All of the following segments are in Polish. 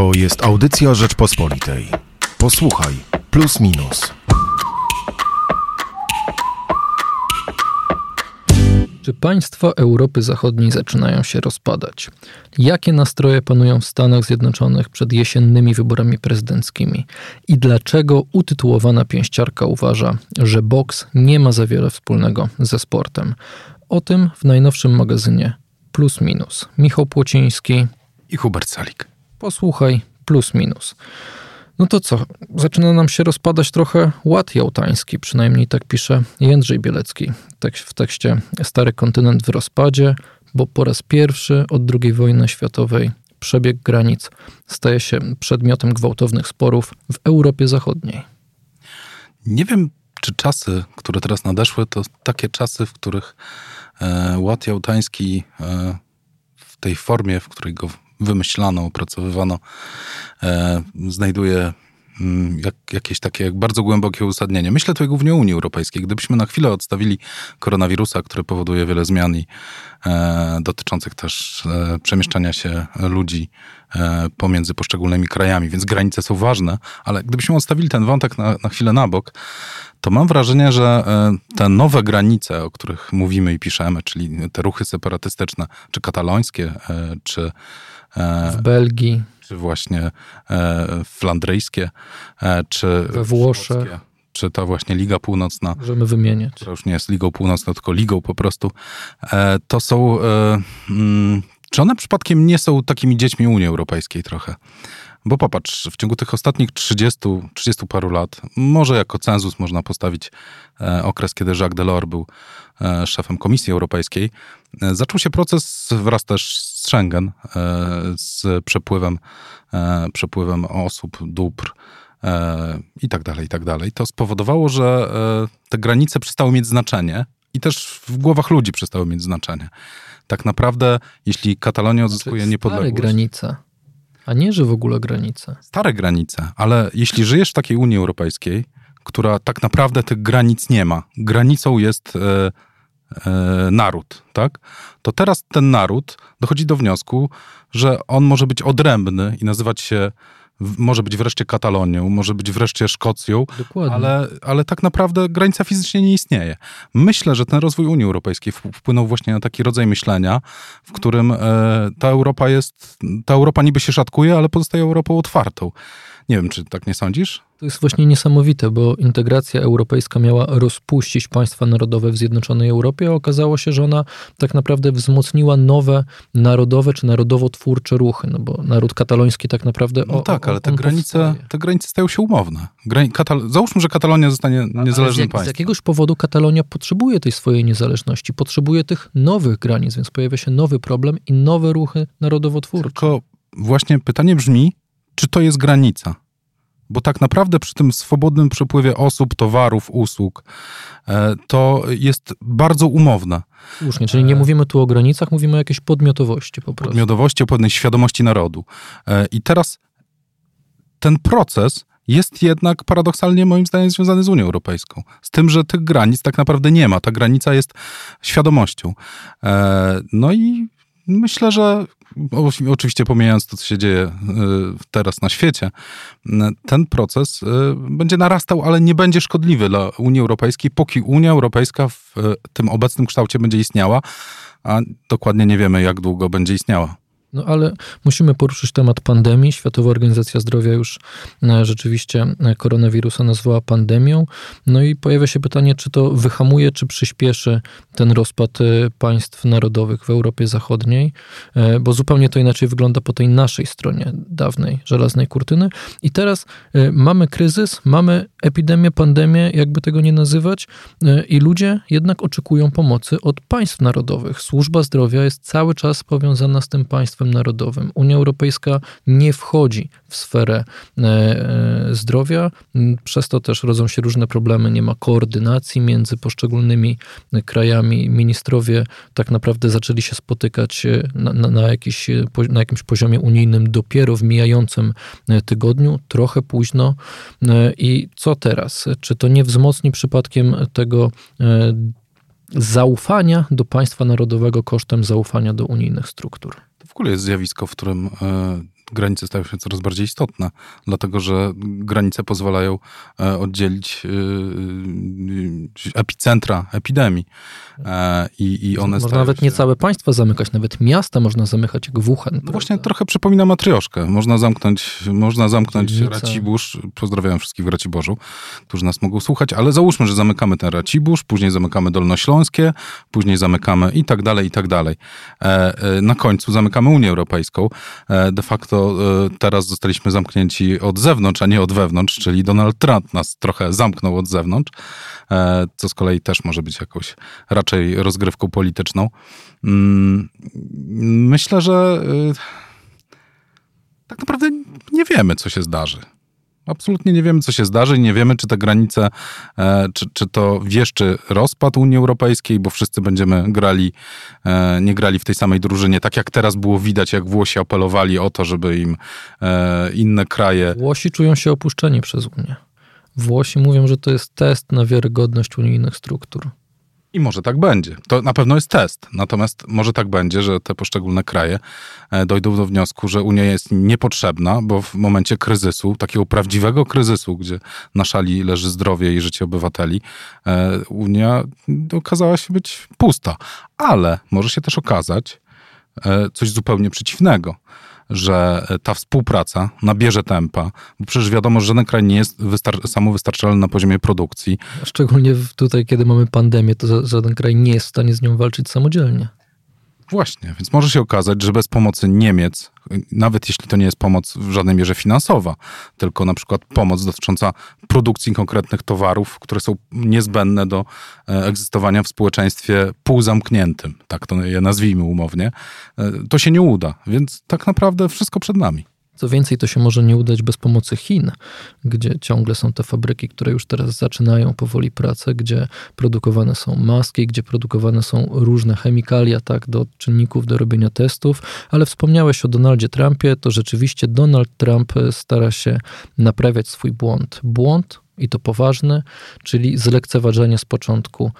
To jest audycja Rzeczpospolitej. Posłuchaj, plus minus. Czy państwa Europy Zachodniej zaczynają się rozpadać? Jakie nastroje panują w Stanach Zjednoczonych przed jesiennymi wyborami prezydenckimi? I dlaczego utytułowana pięściarka uważa, że boks nie ma za wiele wspólnego ze sportem? O tym w najnowszym magazynie Plus Minus. Michał Płociński i Hubert Salik. Posłuchaj Plus Minus. No to co? Zaczyna nam się rozpadać trochę ład jałtański, przynajmniej tak pisze Jędrzej Bielecki w tekście Stary kontynent w rozpadzie, bo po raz pierwszy od II wojny światowej przebieg granic staje się przedmiotem gwałtownych sporów w Europie Zachodniej. Nie wiem, czy czasy, które teraz nadeszły, to takie czasy, w których e, ład jałtański e, w tej formie, w której go wymyślano, opracowywano, e, znajduje mm, jak, jakieś takie bardzo głębokie uzasadnienie. Myślę tutaj głównie o Unii Europejskiej. Gdybyśmy na chwilę odstawili koronawirusa, który powoduje wiele zmian i e, dotyczących też e, przemieszczania się ludzi e, pomiędzy poszczególnymi krajami, więc granice są ważne, ale gdybyśmy odstawili ten wątek na, na chwilę na bok, to mam wrażenie, że e, te nowe granice, o których mówimy i piszemy, czyli te ruchy separatystyczne, czy katalońskie, e, czy w Belgii. Czy właśnie e, flandryjskie, e, czy we Włoszech. Czy ta właśnie Liga Północna. Możemy wymieniać. To już nie jest Ligą Północną, tylko Ligą po prostu. To są. Mm, czy one przypadkiem nie są takimi dziećmi Unii Europejskiej trochę? Bo popatrz, w ciągu tych ostatnich 30, 30 paru lat, może jako cenzus można postawić okres, kiedy Jacques Delors był szefem Komisji Europejskiej, zaczął się proces wraz też Schengen e, z przepływem, e, przepływem osób, dóbr e, i tak dalej, i tak dalej. To spowodowało, że te granice przestały mieć znaczenie i też w głowach ludzi przestały mieć znaczenie. Tak naprawdę, jeśli Katalonia odzyskuje znaczy, niepodległość... Granice, a nie, że w ogóle granice. Stare granice, ale jeśli żyjesz w takiej Unii Europejskiej, która tak naprawdę tych granic nie ma, granicą jest E, naród, tak? To teraz ten naród dochodzi do wniosku, że on może być odrębny i nazywać się może być wreszcie Katalonią, może być wreszcie Szkocją, ale, ale tak naprawdę granica fizycznie nie istnieje. Myślę, że ten rozwój Unii Europejskiej wpłynął właśnie na taki rodzaj myślenia, w którym e, ta Europa jest, ta Europa niby się szatkuje, ale pozostaje Europą otwartą. Nie wiem, czy tak nie sądzisz? To jest właśnie niesamowite, bo integracja europejska miała rozpuścić państwa narodowe w Zjednoczonej Europie, a okazało się, że ona tak naprawdę wzmocniła nowe narodowe czy narodowo-twórcze ruchy, no bo naród kataloński tak naprawdę... No o, tak, ale te granice, te granice stają się umowne. Katal Załóżmy, że Katalonia zostanie niezależnym państwem. Z jakiegoś powodu Katalonia potrzebuje tej swojej niezależności, potrzebuje tych nowych granic, więc pojawia się nowy problem i nowe ruchy narodowo-twórcze. Tylko właśnie pytanie brzmi, czy to jest granica? Bo tak naprawdę przy tym swobodnym przepływie osób, towarów, usług, e, to jest bardzo umowne. Słusznie, czyli nie mówimy tu o granicach, mówimy o jakiejś podmiotowości po prostu. Podmiotowości, o pewnej świadomości narodu. E, I teraz ten proces jest jednak paradoksalnie moim zdaniem związany z Unią Europejską. Z tym, że tych granic tak naprawdę nie ma. Ta granica jest świadomością. E, no i myślę, że oczywiście pomijając to, co się dzieje y, teraz na świecie, y, ten proces y, będzie narastał, ale nie będzie szkodliwy dla Unii Europejskiej, póki Unia Europejska w tym obecnym kształcie będzie istniała, a dokładnie nie wiemy, jak długo będzie istniała. No ale musimy poruszyć temat pandemii. Światowa Organizacja Zdrowia już e, rzeczywiście e, koronawirusa nazwała pandemią. No i pojawia się pytanie, czy to wyhamuje, czy przyspieszy ten rozpad e, państw narodowych w Europie Zachodniej, bo zupełnie to inaczej wygląda po tej naszej stronie dawnej żelaznej kurtyny. I teraz mamy kryzys, mamy epidemię, pandemię, jakby tego nie nazywać, i ludzie jednak oczekują pomocy od państw narodowych. Służba zdrowia jest cały czas powiązana z tym państwem narodowym. Unia Europejska nie wchodzi w sferę e, e, zdrowia, przez to też rodzą się różne problemy. Nie ma koordynacji między poszczególnymi krajami. Ministrowie tak naprawdę zaczęli się spotykać e, na, na, na, jakiś, na jakimś poziomie unijnym dopiero w mijającym tygodniu, trochę późno. I co teraz? Czy to nie wzmocni przypadkiem tego zaufania do państwa narodowego kosztem zaufania do unijnych struktur? W ogóle jest zjawisko, w którym e, granice stają się coraz bardziej istotne, dlatego że granice pozwalają e, oddzielić epicentra epidemii. I, i one Można nawet się... nie całe państwa zamykać, nawet miasta można zamykać jak Wuhan. No właśnie trochę przypomina matrioszkę. Można zamknąć, można zamknąć Dzielnica. Racibórz. Pozdrawiam wszystkich w Raciborzu, którzy nas mogą słuchać, ale załóżmy, że zamykamy ten Racibórz, później zamykamy Dolnośląskie, później zamykamy i tak dalej, i tak dalej. Na końcu zamykamy Unię Europejską. De facto teraz zostaliśmy zamknięci od zewnątrz, a nie od wewnątrz, czyli Donald Trump nas trochę zamknął od zewnątrz, co z kolei też może być jakąś raczej rozgrywką polityczną. Mm, myślę, że tak naprawdę nie wiemy, co się zdarzy. Absolutnie nie wiemy, co się zdarzy i nie wiemy, czy te granice, czy, czy to wieszczy rozpad Unii Europejskiej, bo wszyscy będziemy grali, nie grali w tej samej drużynie. Tak jak teraz było widać, jak Włosi apelowali o to, żeby im inne kraje... Włosi czują się opuszczeni przez Unię. Włosi mówią, że to jest test na wiarygodność unijnych struktur. I może tak będzie. To na pewno jest test. Natomiast może tak będzie, że te poszczególne kraje dojdą do wniosku, że Unia jest niepotrzebna, bo w momencie kryzysu, takiego prawdziwego kryzysu, gdzie na szali leży zdrowie i życie obywateli, Unia okazała się być pusta. Ale może się też okazać coś zupełnie przeciwnego że ta współpraca nabierze tempa, bo przecież wiadomo, że żaden kraj nie jest wystar- samowystarczalny na poziomie produkcji. Szczególnie tutaj, kiedy mamy pandemię, to żaden kraj nie jest w stanie z nią walczyć samodzielnie. Właśnie, więc może się okazać, że bez pomocy Niemiec, nawet jeśli to nie jest pomoc w żadnej mierze finansowa, tylko na przykład pomoc dotycząca produkcji konkretnych towarów, które są niezbędne do egzystowania w społeczeństwie półzamkniętym, tak to je nazwijmy umownie, to się nie uda. Więc tak naprawdę wszystko przed nami. Co więcej, to się może nie udać bez pomocy Chin, gdzie ciągle są te fabryki, które już teraz zaczynają powoli pracę, gdzie produkowane są maski, gdzie produkowane są różne chemikalia, tak, do czynników do robienia testów. Ale wspomniałeś o Donaldzie Trumpie, to rzeczywiście Donald Trump stara się naprawiać swój błąd. Błąd, i to poważny, czyli zlekceważenie z początku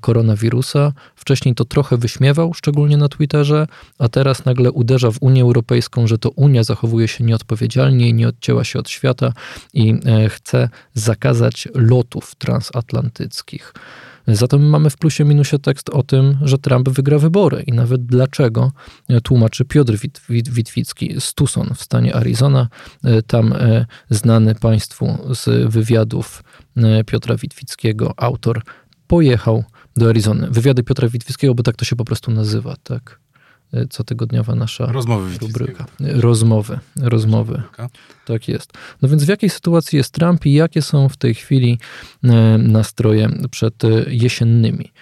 koronawirusa. Wcześniej to trochę wyśmiewał, szczególnie na Twitterze, a teraz nagle uderza w Unię Europejską, że to Unia zachowuje się nieodpowiedzialnie i nie odcięła się od świata i chce zakazać lotów transatlantyckich. Zatem mamy w plusie minusie tekst o tym, że Trump wygra wybory i nawet dlaczego tłumaczy Piotr Wit Wit Witwicki z Tucson w stanie Arizona, tam znany Państwu z wywiadów Piotra Witwickiego, autor, pojechał do Arizony. Wywiady Piotra Witwickiego, bo tak to się po prostu nazywa, tak? Cotygodniowa nasza rozmowy rubryka. Rozmowy, rozmowy. Tak jest. No więc w jakiej sytuacji jest Trump i jakie są w tej chwili nastroje przed jesiennymi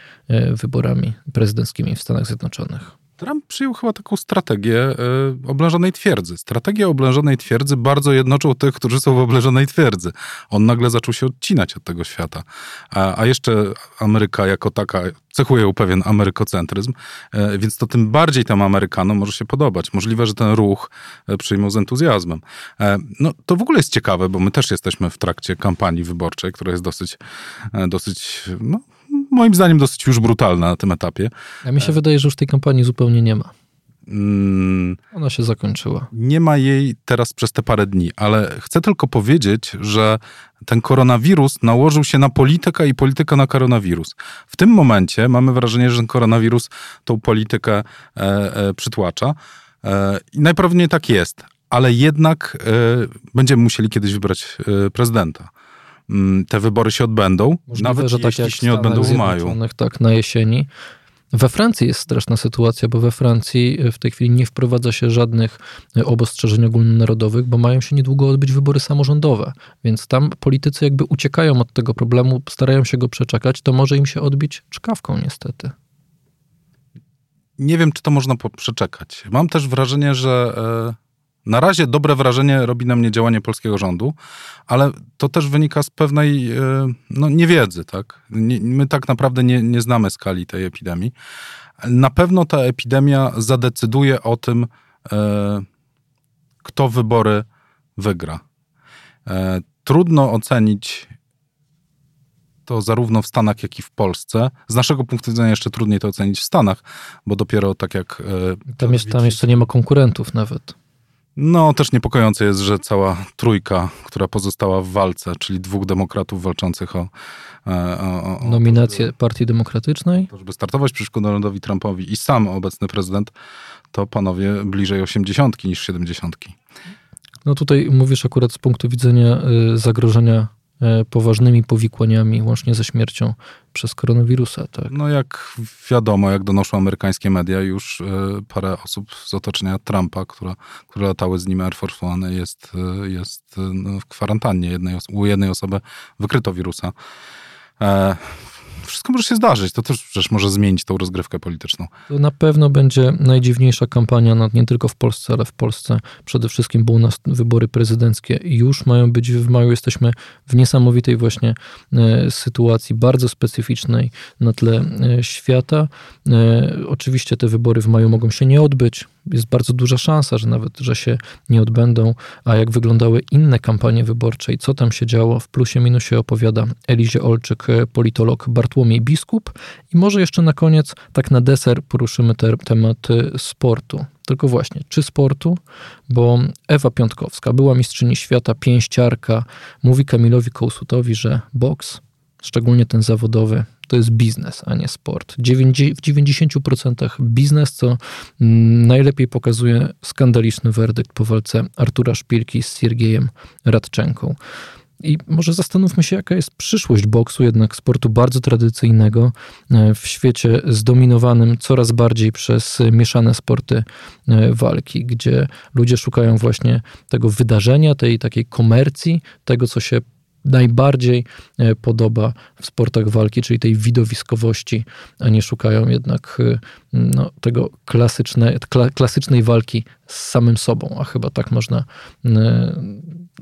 wyborami prezydenckimi w Stanach Zjednoczonych? Trump przyjął chyba taką strategię y, oblężonej twierdzy. Strategia oblężonej twierdzy bardzo jednoczył tych, którzy są w oblężonej twierdzy. On nagle zaczął się odcinać od tego świata. A, a jeszcze Ameryka jako taka cechuje ją pewien amerykocentryzm, y, więc to tym bardziej tym Amerykanom może się podobać. Możliwe, że ten ruch y, przyjmą z entuzjazmem. No to w ogóle jest ciekawe, bo my też jesteśmy w trakcie kampanii wyborczej, która jest dosyć, dosyć no, moim zdaniem dosyć już brutalna na tym etapie. A mi się wydaje, że już tej kampanii zupełnie nie ma. Mm, Ona się zakończyła. Nie ma jej teraz przez te parę dni, ale chcę tylko powiedzieć, że ten koronawirus nałożył się na politykę i polityka na koronawirus. W tym momencie mamy wrażenie, że ten koronawirus tą politykę e, e, przytłacza e, i najprawdopodobniej tak jest, ale jednak e, będziemy musieli kiedyś wybrać e, prezydenta te wybory się odbędą, Możliwe, nawet że tak się nie odbędą w maju. Tak, na jesieni. We Francji jest straszna sytuacja, bo we Francji w tej chwili nie wprowadza się żadnych obostrzeżeń ogólnonarodowych, bo mają się niedługo odbyć wybory samorządowe. Więc tam politycy jakby uciekają od tego problemu, starają się go przeczekać, to może im się odbić czkawką niestety. Nie wiem, czy to można przeczekać. Mam też wrażenie, że na razie dobre wrażenie robi na mnie działanie polskiego rządu, ale to też wynika z pewnej no, niewiedzy. Tak? My tak naprawdę nie, nie znamy skali tej epidemii. Na pewno ta epidemia zadecyduje o tym, kto wybory wygra. Trudno ocenić to zarówno w Stanach, jak i w Polsce. Z naszego punktu widzenia jeszcze trudniej to ocenić w Stanach, bo dopiero tak jak... Tam, jest, tam jeszcze nie ma konkurentów nawet. No, też niepokojące jest, że cała trójka, która pozostała w walce, czyli dwóch demokratów walczących o, e, o, o nominację Partii Demokratycznej, to, żeby startować przeciwko Donaldowi Trumpowi i sam obecny prezydent, to panowie bliżej osiemdziesiątki niż siedemdziesiątki. No tutaj mówisz akurat z punktu widzenia y, zagrożenia poważnymi powikłaniami, łącznie ze śmiercią przez koronawirusa. Tak? No jak wiadomo, jak donoszą amerykańskie media, już e, parę osób z otoczenia Trumpa, która, które latały z nim Air Force One, jest, e, jest no, w kwarantannie. Jednej, u jednej osoby wykryto wirusa wszystko może się zdarzyć. To też przecież może zmienić tą rozgrywkę polityczną. To na pewno będzie najdziwniejsza kampania, no, nie tylko w Polsce, ale w Polsce przede wszystkim, bo u nas wybory prezydenckie już mają być w maju. Jesteśmy w niesamowitej właśnie e, sytuacji, bardzo specyficznej na tle e, świata. E, oczywiście te wybory w maju mogą się nie odbyć jest bardzo duża szansa, że nawet, że się nie odbędą, a jak wyglądały inne kampanie wyborcze i co tam się działo, w plusie minusie opowiada Elizie Olczyk, politolog Bartłomiej Biskup i może jeszcze na koniec, tak na deser poruszymy te, temat y, sportu. Tylko właśnie, czy sportu? Bo Ewa Piątkowska, była mistrzyni świata, pięściarka, mówi Kamilowi Kołsutowi, że boks, szczególnie ten zawodowy, to jest biznes, a nie sport. W 90% biznes, co najlepiej pokazuje skandaliczny werdykt po walce Artura Szpilki z Siergiejem Radczenką. I może zastanówmy się, jaka jest przyszłość boksu, jednak sportu bardzo tradycyjnego, e, w świecie zdominowanym coraz bardziej przez mieszane sporty e, walki, gdzie ludzie szukają właśnie tego wydarzenia, tej takiej komercji, tego, co się najbardziej e, podoba w sportach walki, czyli tej widowiskowości, a nie szukają jednak e, no, tego klasyczne, kla, klasycznej walki z samym sobą, a chyba tak można e,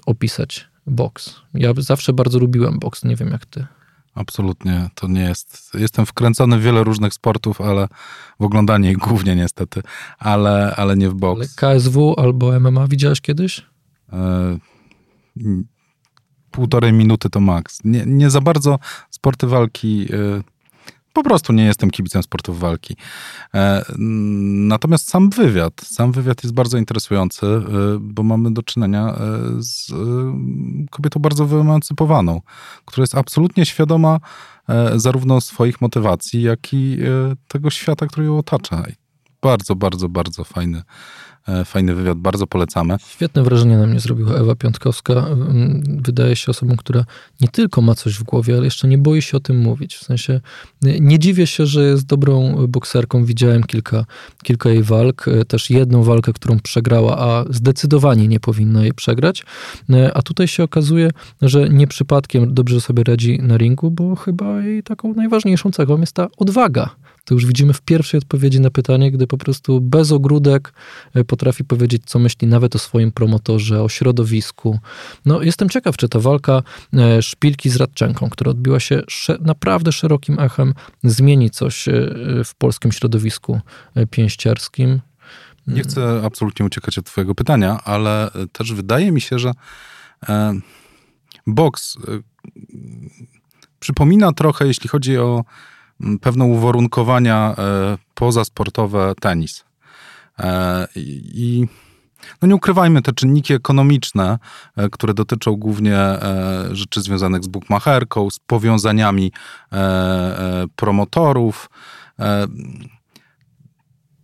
opisać boks. Ja zawsze bardzo lubiłem boks, nie wiem jak ty. Absolutnie, to nie jest. Jestem wkręcony w wiele różnych sportów, ale w oglądanie ich głównie niestety, ale, ale nie w boks. Ale KSW albo MMA widziałeś kiedyś? E, półtorej minuty to maks. Nie, nie za bardzo sporty walki. Y, po prostu nie jestem kibicem sportów walki. E, natomiast sam wywiad, sam wywiad jest bardzo interesujący, y, bo mamy do czynienia e, z y, kobietą bardzo wyemancypowaną, która jest absolutnie świadoma e, zarówno swoich motywacji, jak i tego świata, który ją otacza. Bardzo, bardzo, bardzo fajny, E, fajny wywiad, bardzo polecamy. Świetne wrażenie na mnie zrobiła Ewa Piątkowska. Mm, wydaje się osobą, która nie tylko ma coś w głowie, ale jeszcze nie boi się o tym mówić. W sensie nie dziwię się, że jest dobrą bokserką. Widziałem kilka, kilka jej walk, e, też jedną walkę, którą przegrała, a zdecydowanie nie powinna jej przegrać. E, a tutaj się okazuje, że nie przypadkiem dobrze sobie radzi na ringu, bo chyba jej taką najważniejszą cechą jest ta odwaga to już widzimy w pierwszej odpowiedzi na pytanie, gdy po prostu bez ogródek e, potrafi powiedzieć, co myśli nawet o swoim promotorze, o środowisku. No, jestem ciekaw, czy ta walka e, szpilki z Radczenką, która odbiła się naprawdę szerokim echem, zmieni coś e, w polskim środowisku pięściarskim. Nie chcę absolutnie uciekać od Twojego pytania, ale też wydaje mi się, że boks przypomina trochę, jeśli chodzi o pewne uwarunkowania e, pozasportowe tenis. E, I no nie ukrywajmy, te czynniki ekonomiczne, e, które dotyczą głównie rzeczy związanych z bukmacherką, z powiązaniami promotorów,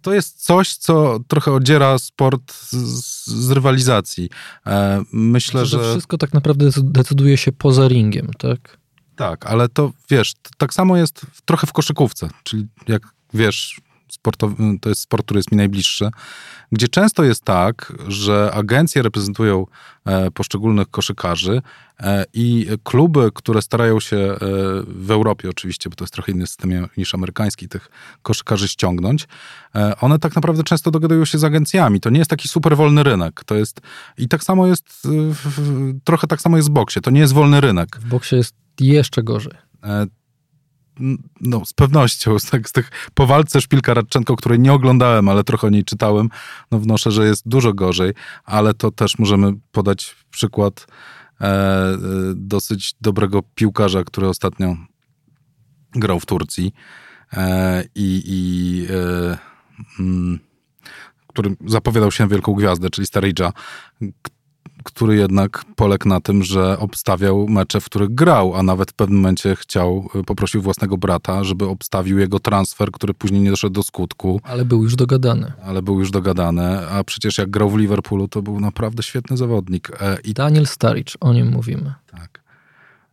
to jest coś, co trochę odziera sport z, z rywalizacji. Myślę, znaczy, że... Wszystko tak naprawdę decyduje się poza ringiem, tak? Tak, ale to wiesz, tak samo jest trochę w koszykówce, czyli jak wiesz, to jest sport, który jest mi najbliższy, gdzie często jest tak, że agencje reprezentują e, poszczególnych koszykarzy e, i kluby, które starają się e, w Europie oczywiście, bo to jest trochę inny system niż amerykański, tych koszykarzy ściągnąć, one tak naprawdę często dogadują się z agencjami. To nie jest taki super wolny rynek. To jest i tak samo jest, trochę tak samo jest w boksie. To nie jest wolny rynek. W boksie jest jeszcze gorzej. E, no, z pewnością. Z, tak, z tych po walce Szpilka Radczenko, której nie oglądałem, ale trochę o niej czytałem, no wnoszę, że jest dużo gorzej, ale to też możemy podać przykład e, e dosyć dobrego piłkarza, który ostatnio grał w Turcji e, i, i e, mm, który zapowiadał się na wielką gwiazdę, czyli Starydża, który jednak poległ na tym, że obstawiał mecze, w których grał, a nawet w pewnym momencie chciał, y, poprosił własnego brata, żeby obstawił jego transfer, który później nie doszedł do skutku. Ale był już dogadany. Ale był już dogadany, a przecież jak grał w Liverpoolu, to był naprawdę świetny zawodnik. E, I... Daniel Staricz, o nim mówimy. Tak.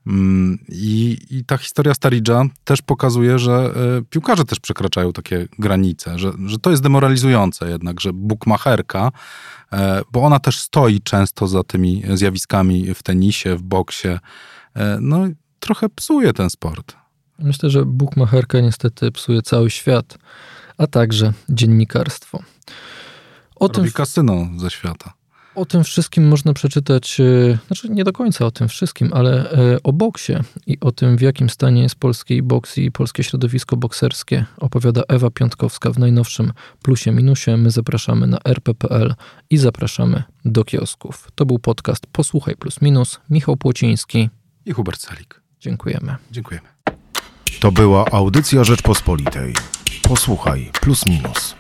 Mm, I, I, ta historia Staridża też pokazuje, że y, piłkarze też przekraczają takie granice, że, że to jest demoralizujące jednak, że bukmacherka E, bo ona też stoi często za tymi zjawiskami w tenisie, w boksie. E, no, trochę psuje ten sport. Myślę, że bukmacherka niestety psuje cały świat, a także dziennikarstwo. O Robi tym... kasyno ze świata. O tym wszystkim można przeczytać, e, znaczy nie do końca o tym wszystkim, ale e, o boksie i o tym, w jakim stanie jest polski boks i polskie środowisko bokserskie, opowiada Ewa Piątkowska w najnowszym Plusie Minusie. My zapraszamy na rp.pl i zapraszamy do kiosków. To był podcast Posłuchaj Plus Minus. Michał Płociński i Hubert Salik. Dziękujemy. Dziękujemy. To była audycja Rzeczpospolitej. Posłuchaj Plus Minus.